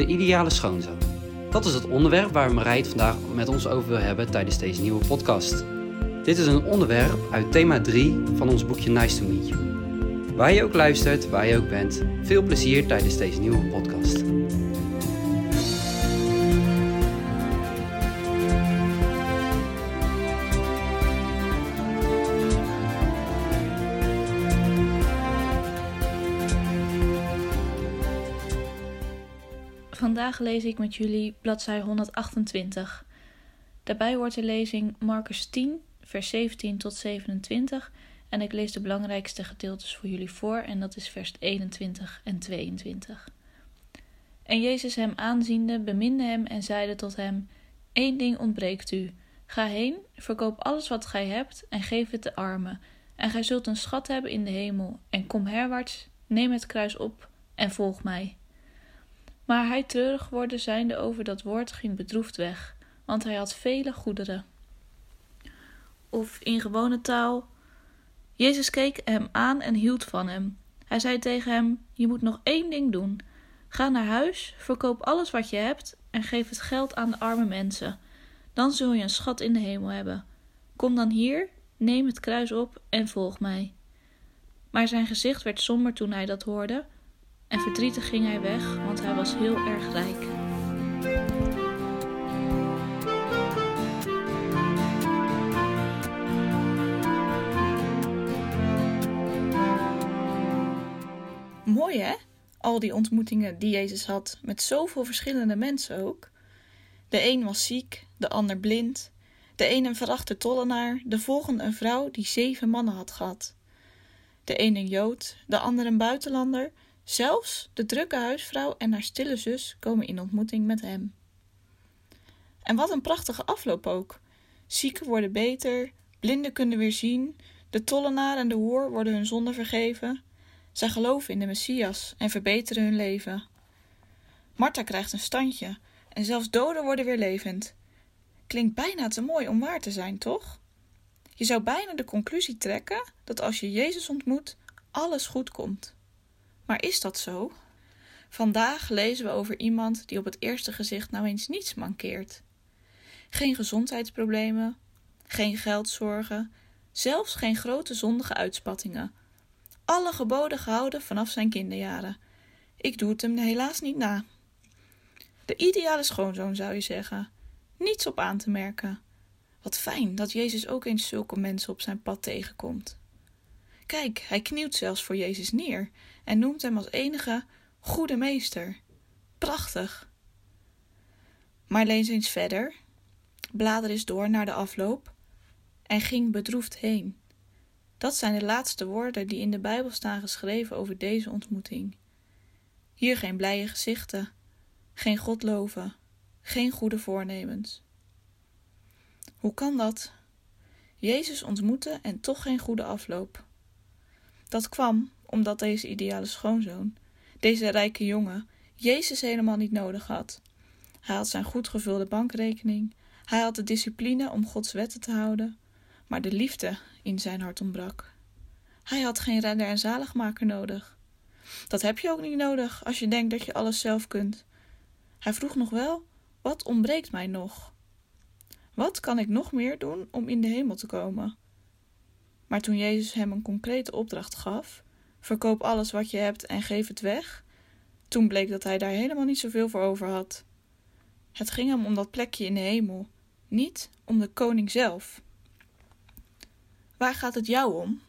de ideale schoonzoon. Dat is het onderwerp waar Marij het vandaag met ons over wil hebben tijdens deze nieuwe podcast. Dit is een onderwerp uit thema 3 van ons boekje Nice to Meet You. Waar je ook luistert, waar je ook bent, veel plezier tijdens deze nieuwe podcast. Vandaag lees ik met jullie bladzij 128. Daarbij hoort de lezing Marcus 10, vers 17 tot 27 en ik lees de belangrijkste gedeeltes voor jullie voor en dat is vers 21 en 22. En Jezus hem aanziende beminde hem en zeide tot hem: Eén ding ontbreekt u. Ga heen, verkoop alles wat gij hebt en geef het de armen, en gij zult een schat hebben in de hemel. En kom herwaarts, neem het kruis op en volg mij. Maar hij treurig worden zijnde over dat woord ging bedroefd weg, want hij had vele goederen. Of in gewone taal, Jezus keek hem aan en hield van hem. Hij zei tegen hem: Je moet nog één ding doen. Ga naar huis, verkoop alles wat je hebt en geef het geld aan de arme mensen. Dan zul je een schat in de hemel hebben. Kom dan hier, neem het kruis op en volg mij. Maar zijn gezicht werd somber toen hij dat hoorde, en verdrietig ging hij weg, want hij was heel erg rijk. Mooi hè? Al die ontmoetingen die Jezus had met zoveel verschillende mensen ook. De een was ziek, de ander blind, de een een verachte tollenaar, de volgende een vrouw die zeven mannen had gehad. De een een Jood, de ander een buitenlander, zelfs de drukke huisvrouw en haar stille zus komen in ontmoeting met hem. En wat een prachtige afloop ook. Zieken worden beter, blinden kunnen weer zien, de tollenaar en de hoer worden hun zonde vergeven. Zij geloven in de Messias en verbeteren hun leven. Martha krijgt een standje en zelfs doden worden weer levend. Klinkt bijna te mooi om waar te zijn, toch? Je zou bijna de conclusie trekken dat als je Jezus ontmoet, alles goed komt. Maar is dat zo? Vandaag lezen we over iemand die op het eerste gezicht nou eens niets mankeert. Geen gezondheidsproblemen, geen geldzorgen, zelfs geen grote zondige uitspattingen. Alle geboden gehouden vanaf zijn kinderjaren. Ik doe het hem helaas niet na. De ideale schoonzoon zou je zeggen. Niets op aan te merken. Wat fijn dat Jezus ook eens zulke mensen op zijn pad tegenkomt. Kijk, hij knielt zelfs voor Jezus neer en noemt hem als enige goede meester. Prachtig. Maar lees eens verder. Blader eens door naar de afloop en ging bedroefd heen. Dat zijn de laatste woorden die in de Bijbel staan geschreven over deze ontmoeting. Hier geen blije gezichten, geen godloven, geen goede voornemens. Hoe kan dat? Jezus ontmoeten en toch geen goede afloop. Dat kwam omdat deze ideale schoonzoon, deze rijke jongen, Jezus helemaal niet nodig had. Hij had zijn goed gevulde bankrekening, hij had de discipline om Gods wetten te houden, maar de liefde in zijn hart ontbrak. Hij had geen redder en zaligmaker nodig. Dat heb je ook niet nodig als je denkt dat je alles zelf kunt. Hij vroeg nog wel: Wat ontbreekt mij nog? Wat kan ik nog meer doen om in de hemel te komen? Maar toen Jezus hem een concrete opdracht gaf: verkoop alles wat je hebt en geef het weg, toen bleek dat hij daar helemaal niet zoveel voor over had. Het ging hem om dat plekje in de hemel, niet om de koning zelf. Waar gaat het jou om?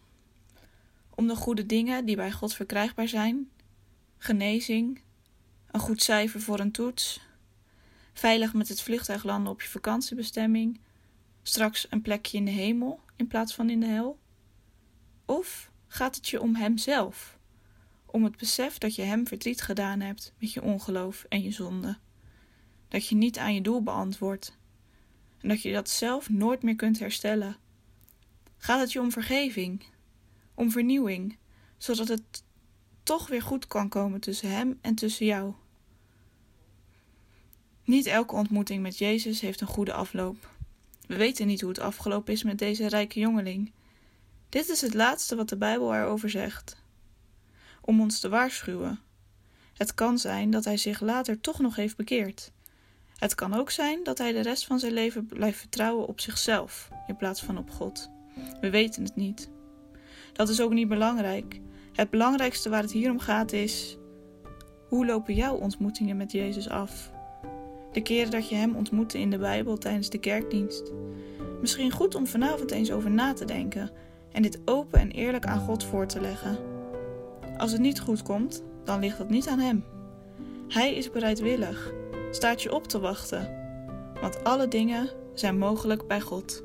Om de goede dingen die bij God verkrijgbaar zijn: genezing, een goed cijfer voor een toets, veilig met het vliegtuig landen op je vakantiebestemming, straks een plekje in de hemel in plaats van in de hel? Of gaat het je om Hemzelf, om het besef dat je Hem verdriet gedaan hebt met je ongeloof en je zonde, dat je niet aan je doel beantwoordt en dat je dat zelf nooit meer kunt herstellen? Gaat het je om vergeving, om vernieuwing, zodat het toch weer goed kan komen tussen Hem en tussen jou? Niet elke ontmoeting met Jezus heeft een goede afloop. We weten niet hoe het afgelopen is met deze rijke jongeling. Dit is het laatste wat de Bijbel erover zegt. Om ons te waarschuwen. Het kan zijn dat hij zich later toch nog heeft bekeerd. Het kan ook zijn dat hij de rest van zijn leven blijft vertrouwen op zichzelf in plaats van op God. We weten het niet. Dat is ook niet belangrijk. Het belangrijkste waar het hier om gaat is: hoe lopen jouw ontmoetingen met Jezus af? De keren dat je Hem ontmoette in de Bijbel tijdens de kerkdienst. Misschien goed om vanavond eens over na te denken en dit open en eerlijk aan God voor te leggen. Als het niet goed komt, dan ligt dat niet aan Hem. Hij is bereidwillig, staat je op te wachten, want alle dingen zijn mogelijk bij God.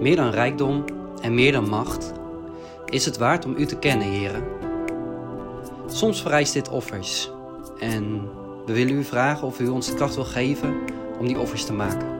Meer dan rijkdom en meer dan macht is het waard om u te kennen, heren. Soms vereist dit offers en we willen u vragen of u ons de kracht wil geven om die offers te maken.